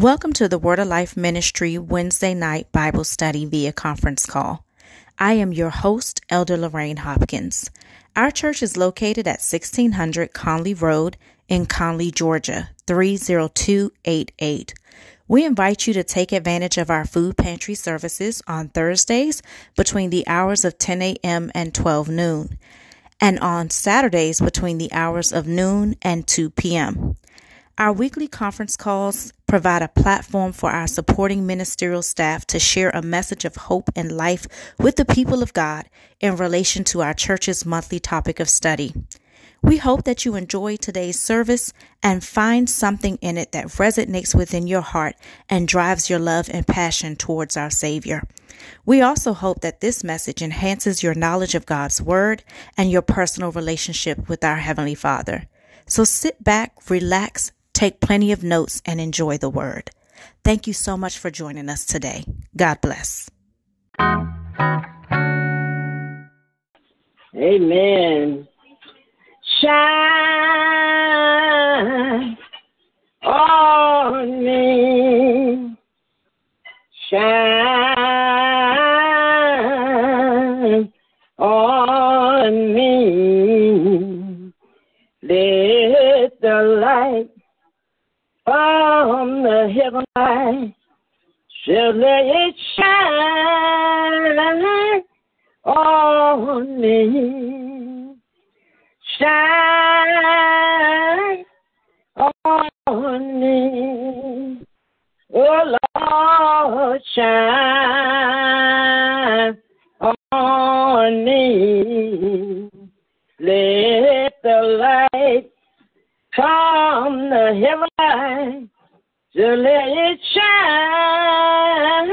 Welcome to the Word of Life Ministry Wednesday night Bible study via conference call. I am your host, Elder Lorraine Hopkins. Our church is located at 1600 Conley Road in Conley, Georgia, 30288. We invite you to take advantage of our food pantry services on Thursdays between the hours of 10 a.m. and 12 noon, and on Saturdays between the hours of noon and 2 p.m. Our weekly conference calls provide a platform for our supporting ministerial staff to share a message of hope and life with the people of God in relation to our church's monthly topic of study. We hope that you enjoy today's service and find something in it that resonates within your heart and drives your love and passion towards our Savior. We also hope that this message enhances your knowledge of God's Word and your personal relationship with our Heavenly Father. So sit back, relax, Take plenty of notes and enjoy the word. Thank you so much for joining us today. God bless. Amen. Shine on me. Shine from the heaven to let it shine.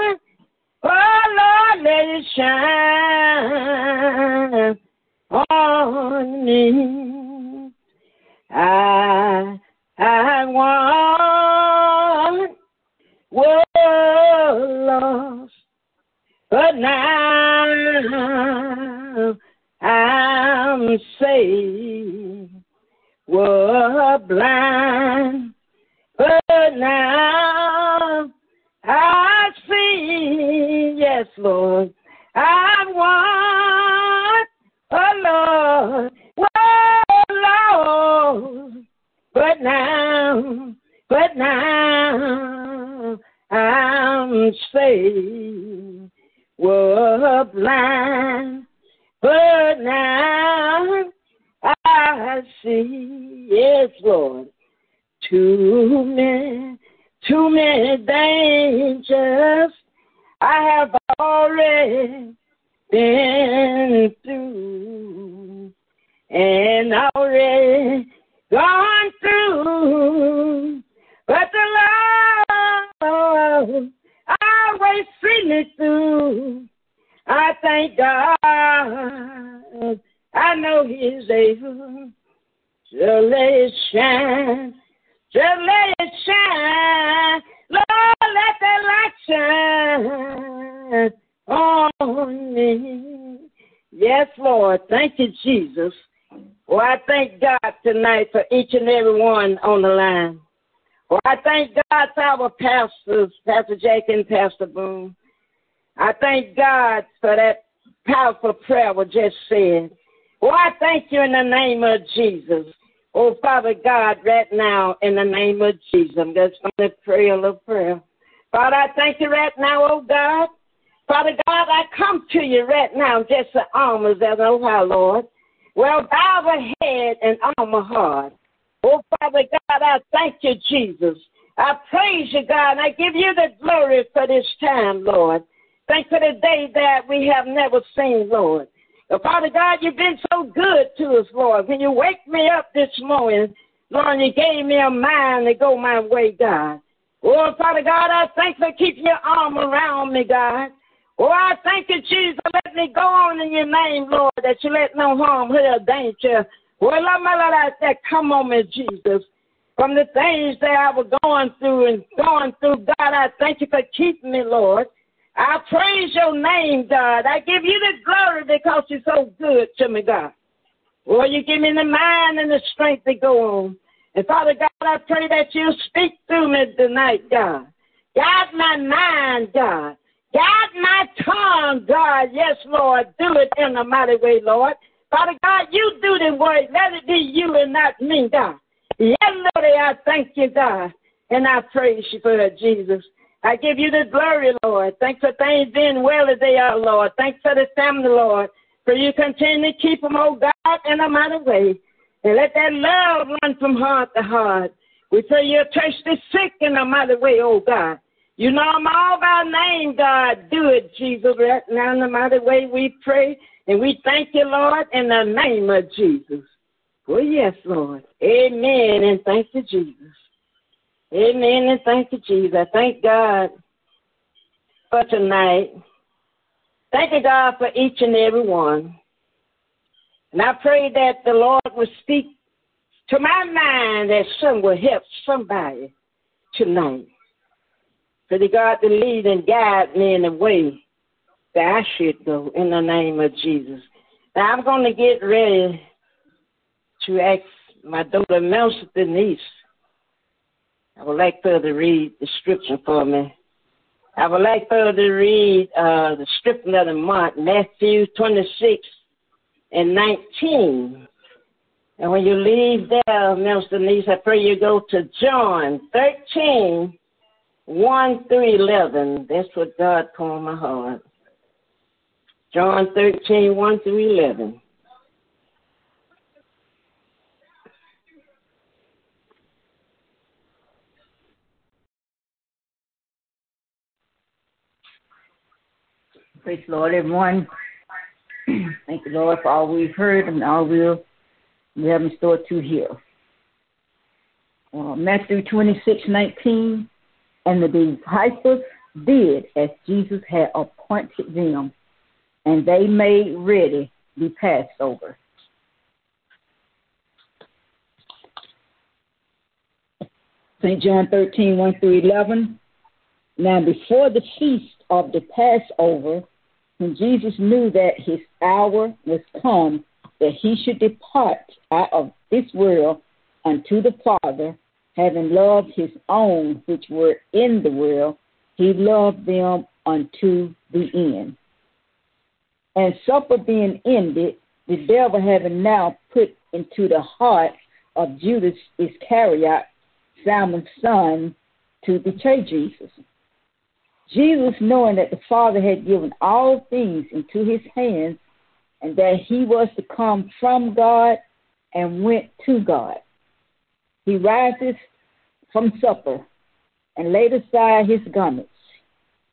Oh Lord, let it shine on me. I I want was lost, but now I'm saved were blind, but now I see, yes, Lord, I want, oh Lord, oh Lord, but now, but now I'm saved, were blind, but now I see, yes, Lord, too many, too many dangers I have already been through and already gone through, but the Lord always see me through. I thank God. I know He's able to let it shine, to let it shine. Lord, let that light shine on me. Yes, Lord. Thank you, Jesus. Well, I thank God tonight for each and every one on the line. Well, I thank God for our pastors, Pastor Jake and Pastor Boone. I thank God for that powerful prayer we just said. Oh, I thank you in the name of Jesus. Oh, Father God, right now, in the name of Jesus, I'm just going to pray a little prayer. Father, I thank you right now, oh God. Father God, I come to you right now, just the armors as oh how, Lord. Well, bow the head and armor heart. Oh, Father God, I thank you, Jesus. I praise you, God, and I give you the glory for this time, Lord. Thanks for the day that we have never seen, Lord. Father God, you've been so good to us, Lord. When you wake me up this morning, Lord, you gave me a mind to go my way, God. Oh, Father God, I thank you for keeping your arm around me, God. Oh, I thank you, Jesus, let me go on in your name, Lord, that you let no harm, hurt, or danger. Well, let me let that come on me, Jesus. From the things that I was going through and going through, God, I thank you for keeping me, Lord. I praise your name, God. I give you the glory because you're so good to me, God. Oh, you give me the mind and the strength to go on. And Father God, I pray that you speak through me tonight, God. Guide my mind, God. Guide my tongue, God. Yes, Lord. Do it in a mighty way, Lord. Father God, you do the work. Let it be you and not me, God. Yes, Lord, I thank you, God. And I praise you for that, Jesus. I give you the glory, Lord. Thanks for things being well as they are, Lord. Thanks for the family, Lord. For you continue to keep them, oh God, in a mighty way. And let that love run from heart to heart. We pray you touch the sick in a mighty way, oh God. You know them all by name, God. Do it, Jesus, right now in the mighty way we pray. And we thank you, Lord, in the name of Jesus. Oh, yes, Lord. Amen. And thank you, Jesus. Amen. And thank you, Jesus. I thank God for tonight. Thank you, God, for each and every one. And I pray that the Lord will speak to my mind that some will help somebody tonight. For the God to lead and guide me in the way that I should go in the name of Jesus. Now I'm going to get ready to ask my daughter Melissa Denise. I would like her to read the scripture for me. I would like her to read uh, the scripture of the month, Matthew 26 and 19. And when you leave there, Minister Denise, I pray you go to John 13, 1 through 11. That's what God called my heart. John 13, 1 through 11. Praise the Lord, everyone. Thank the Lord for all we've heard and all we'll we have in store to hear. Uh, Matthew 26, 19. And the disciples did as Jesus had appointed them, and they made ready the Passover. St. John 13, 1 through 11. Now, before the feast of the Passover, when Jesus knew that his hour was come, that he should depart out of this world unto the Father, having loved his own which were in the world, he loved them unto the end. And supper being ended, the devil having now put into the heart of Judas Iscariot, Simon's son, to betray Jesus. Jesus, knowing that the Father had given all things into his hands, and that he was to come from God and went to God, he rises from supper and laid aside his garments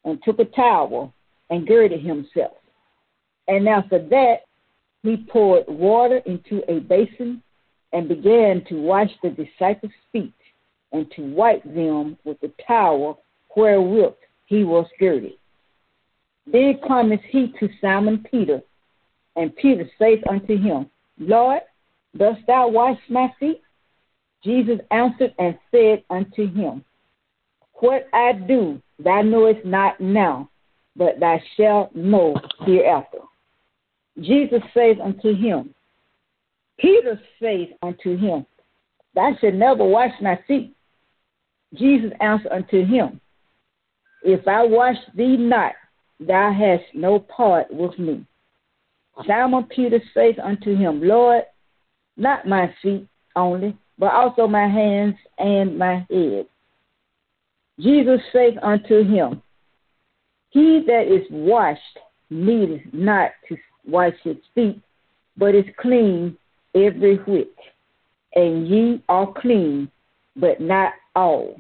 and took a towel and girded himself. And after that, he poured water into a basin and began to wash the disciples' feet and to wipe them with the towel wherewith he was girded. Then cometh he to Simon Peter, and Peter saith unto him, Lord, dost thou wash my feet? Jesus answered and said unto him, What I do thou knowest not now, but thou shalt know hereafter. Jesus saith unto him, Peter saith unto him, Thou shalt never wash my feet. Jesus answered unto him, if I wash thee not, thou hast no part with me. Simon Peter saith unto him, Lord, not my feet only, but also my hands and my head. Jesus saith unto him, He that is washed needeth not to wash his feet, but is clean every whit. And ye are clean, but not all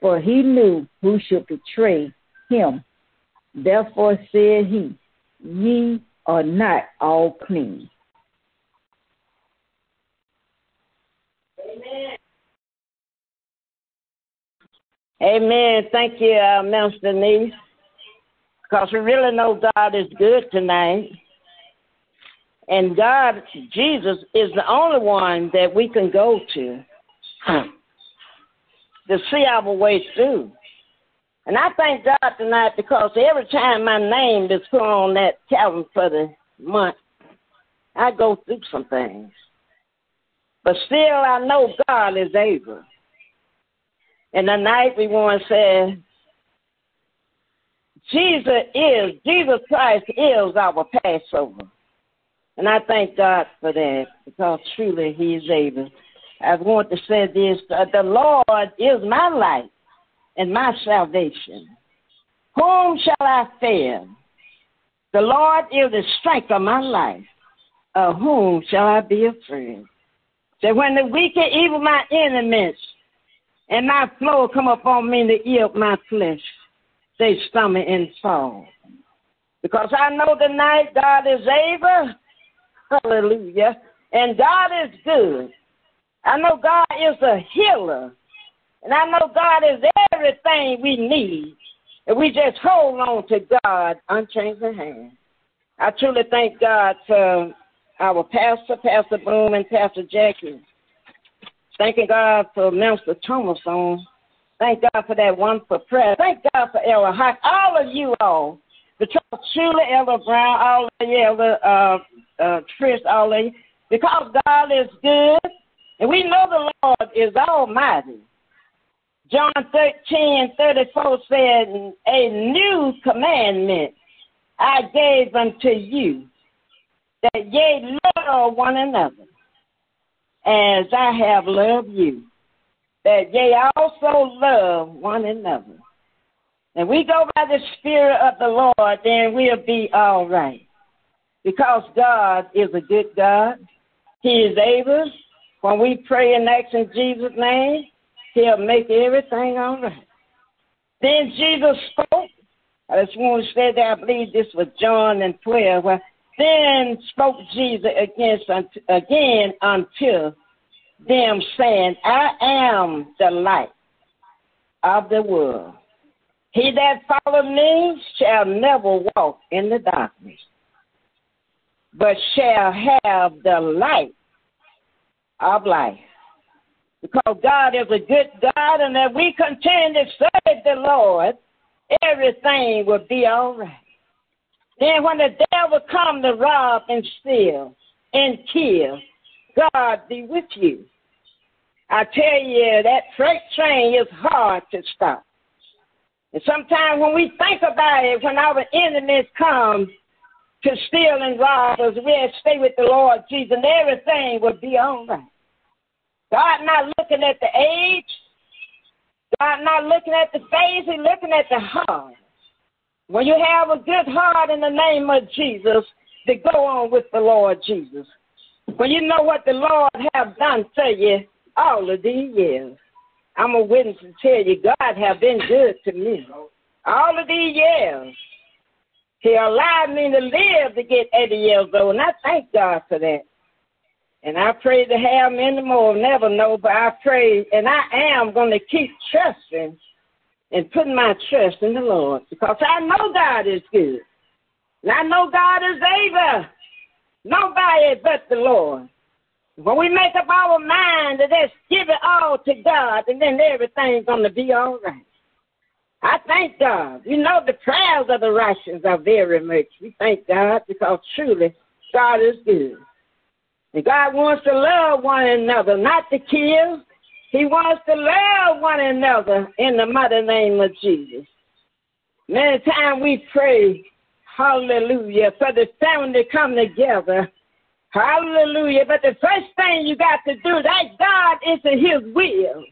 for he knew who should betray him. Therefore said he, Ye are not all clean. Amen. Amen. Thank you, uh, Minister Denise. Because we really know God is good tonight. And God, Jesus, is the only one that we can go to to see our way through. And I thank God tonight because every time my name is put on that calendar for the month, I go through some things. But still, I know God is able. And tonight we want to say Jesus is, Jesus Christ is our Passover. And I thank God for that because truly He is able. I want to say this uh, the Lord is my light and my salvation. Whom shall I fear? The Lord is the strength of my life. Of whom shall I be afraid? So when the wicked, evil, my enemies, and my flow come upon me to eat up my flesh, they stumble and fall. Because I know tonight God is able. Hallelujah. And God is good. I know God is a healer. And I know God is everything we need. And we just hold on to God unchanging hand. I truly thank God for our pastor, Pastor Boone, and Pastor Jackie. Thanking God for Minister Thomas on. Thank God for that wonderful prayer. Thank God for Ella Hawk. All of you all. The truly Ella Brown, all of you, Ella uh, uh, Trish, all of you. Because God is good, and we know the Lord is almighty. John 13 34 said, A new commandment I gave unto you, that ye love one another as I have loved you, that ye also love one another. And we go by the Spirit of the Lord, then we'll be all right. Because God is a good God. He is able. When we pray and ask in Jesus' name, He'll make everything all right. Then Jesus spoke. I just want to say that I believe this was John and 12. Where then spoke Jesus against, again unto them, saying, I am the light of the world. He that follow me shall never walk in the darkness, but shall have the light of life. Because God is a good God, and if we continue to serve the Lord, everything will be all right. Then when the devil come to rob and steal and kill, God be with you. I tell you, that freight train is hard to stop. And sometimes when we think about it, when our enemies come to steal and rob us, we'll stay with the Lord Jesus, and everything will be all right. God not looking at the age. God not looking at the face. He's looking at the heart. When you have a good heart in the name of Jesus, to go on with the Lord Jesus. When you know what the Lord have done for you all of these years. I'm a witness to tell you, God have been good to me. All of these years. He allowed me to live to get 80 years old, and I thank God for that. And I pray to have many more, never know, but I pray, and I am going to keep trusting and putting my trust in the Lord because I know God is good. And I know God is able. Nobody but the Lord. When we make up our mind to just give it all to God, and then everything's going to be all right. I thank God. You know the prayers of the righteous are very much. We thank God because truly God is good. And God wants to love one another, not to kill. He wants to love one another in the mighty name of Jesus. Many times we pray, hallelujah, for the family to come together. Hallelujah. But the first thing you got to do, that God is in his will.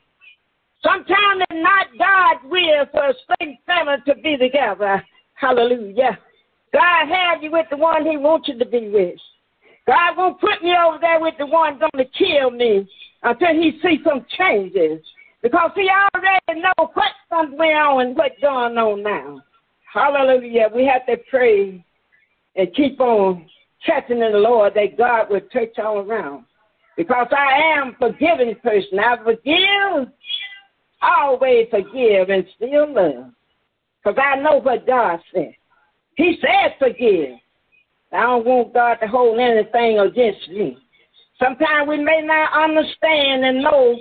Sometimes it's not God's will for a spring family to be together. Hallelujah. God had you with the one he wants you to be with. God won't put me over there with the one going to kill me until he sees some changes. Because he already knows what's going on and what's going on now. Hallelujah. We have to pray and keep on trusting in the Lord that God will touch all around. Because I am a forgiving person. I forgive, always forgive, and still love. Because I know what God said. He said forgive. I don't want God to hold anything against me. Sometimes we may not understand and know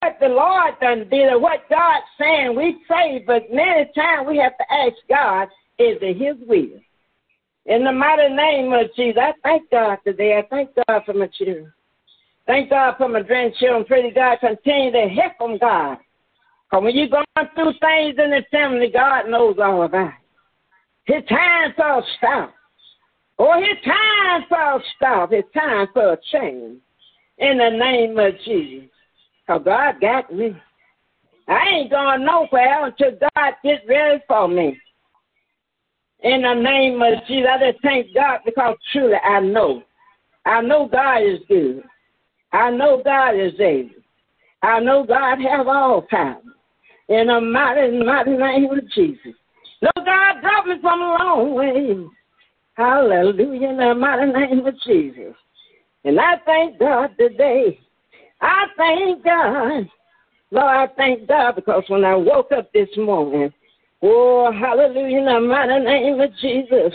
what the Lord done did or what God's saying. We pray, but many times we have to ask God, is it His will? In the mighty name of Jesus, I thank God today. I thank God for my children. Thank God for my grandchildren. Pray God continue to help them, God. Because when you're going through things in the family, God knows all about it. His time for a stop. Or his time for a stop. His time for a change. In the name of Jesus. Because God got me. I ain't going nowhere until God gets ready for me. In the name of Jesus, I just thank God because truly I know. I know God is good. I know God is able. I know God have all power. In the mighty, mighty name of Jesus. No, God brought me from a long way. Hallelujah. In the mighty name of Jesus. And I thank God today. I thank God. Lord, I thank God because when I woke up this morning, oh, hallelujah, in the mighty name of Jesus,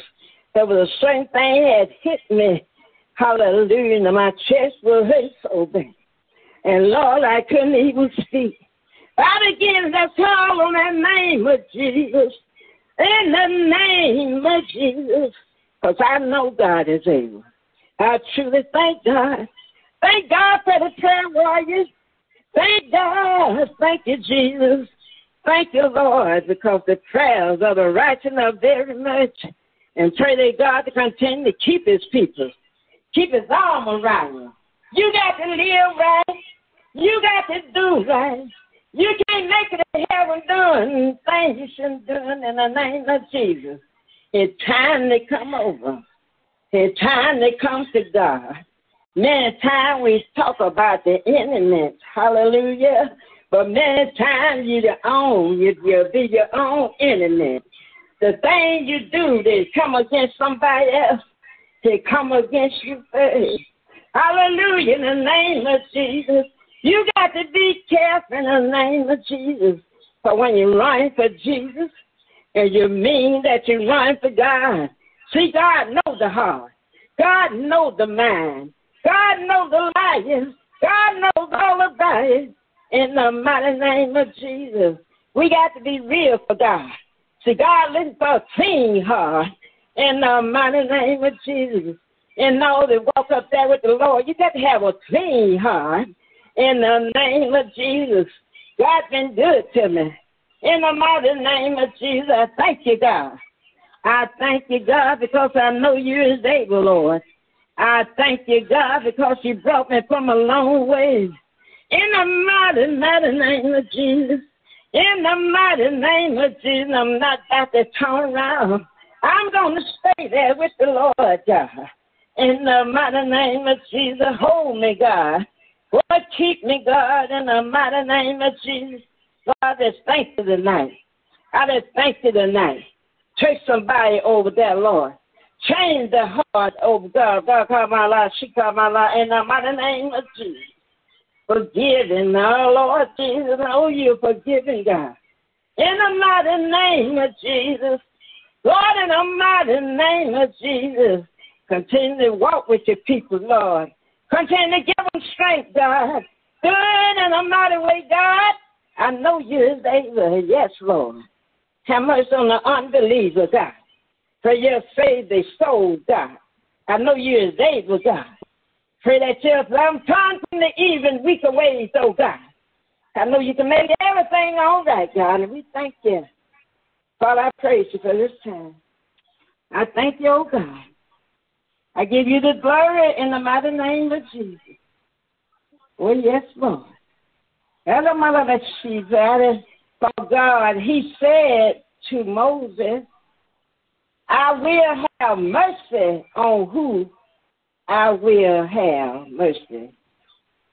there was a certain thing that hit me. Hallelujah, my chest was hurt so bad. And Lord, I couldn't even speak. I began to call on that name of Jesus. In the name of Jesus. Because I know God is able. I truly thank God. Thank God for the prayer warriors. Thank God. Thank you, Jesus. Thank you, Lord, because the prayers of the righteous are very much. And pray that God to continue to keep his people. Keep his arm around you. You got to live right. You got to do right. You can't make it to heaven doing things you shouldn't do in the name of Jesus. It's time to come over. It's time to come to God. Many times we talk about the enemy, hallelujah. But many times you the own, you, you'll be your own enemy. The thing you do, they come against somebody else. They come against you first. Hallelujah, in the name of Jesus. You got to be careful in the name of Jesus. But when you run for Jesus, and you mean that you run for God, see, God knows the heart. God knows the mind. God knows the liars. God knows all about it. In the mighty name of Jesus, we got to be real for God. See, God looking for a clean heart. In the mighty name of Jesus. And all that walk up there with the Lord, you got to have a clean heart in the name of Jesus. God's been good to me. In the mighty name of Jesus, I thank you, God. I thank you, God, because I know you is able, Lord. I thank you, God, because you brought me from a long way. In the mighty, mighty name of Jesus. In the mighty name of Jesus, I'm not about to turn around. I'm going to stay there with the Lord, God. In the mighty name of Jesus, hold me, God. Lord, keep me, God, in the mighty name of Jesus. Lord, I just thank you tonight. I just thank you tonight. Take somebody over there, Lord. Change the heart, oh God. God, call my life, she called my life, in the mighty name of Jesus. Forgiving, our Lord Jesus. Oh, you're forgiving, God. In the mighty name of Jesus. Lord, in the mighty name of Jesus. Continue to walk with your people, Lord. Continue to give them strength, God. Do it in a mighty way, God. I know you is able. Yes, Lord. Have mercy on the unbeliever, God. For you save their soul, God. I know you is able, God. Pray that you'll turn from the even weaker ways, oh God. I know you can make everything all right, God, and we thank you. Father, I praise you for this time. I thank you, oh God. I give you the glory in the mighty name of Jesus. Oh, yes, Lord. For God, He said to Moses, I will have mercy on who I will have mercy.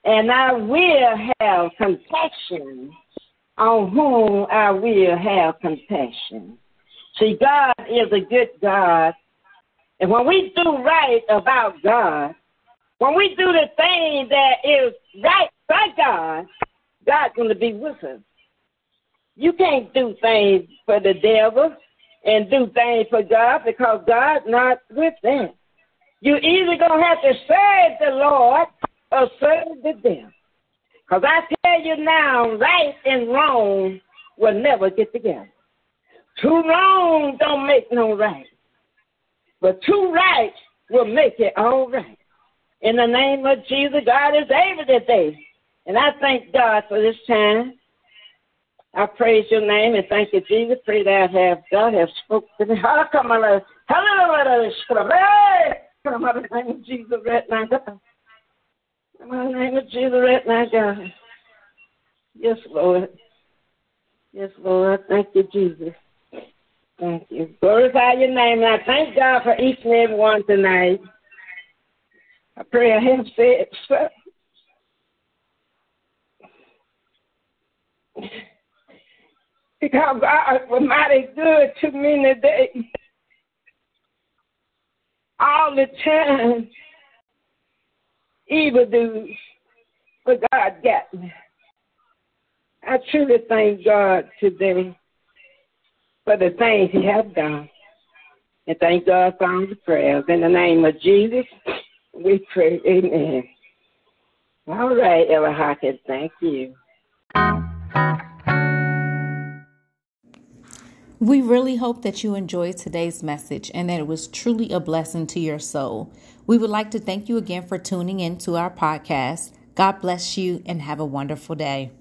And I will have compassion on whom I will have compassion. See, God is a good God and when we do right about God, when we do the thing that is right by God, God's going to be with us. You can't do things for the devil and do things for God because God's not with them. You either to have to serve the Lord or serve the devil. Because I tell you now, right and wrong will never get together. Two wrongs don't make no right. But two rights will make it all right. In the name of Jesus, God is able today. And I thank God for this time. I praise your name and thank you, Jesus. Pray that I have God has spoken to me. Come on, in the name of Jesus right now, God. Come the name of Jesus right now, God. Yes, Lord. Yes, Lord. Thank you, Jesus. Thank you. Glorify your name. And I thank God for each and every one tonight. I pray I have said so. Because God was mighty good to me today. All the time, evil do, but God got me. I truly thank God today for the things He has done. And thank God for all the prayers. In the name of Jesus, we pray. Amen. All right, Ella Hawkins, thank you. We really hope that you enjoyed today's message and that it was truly a blessing to your soul. We would like to thank you again for tuning in to our podcast. God bless you and have a wonderful day.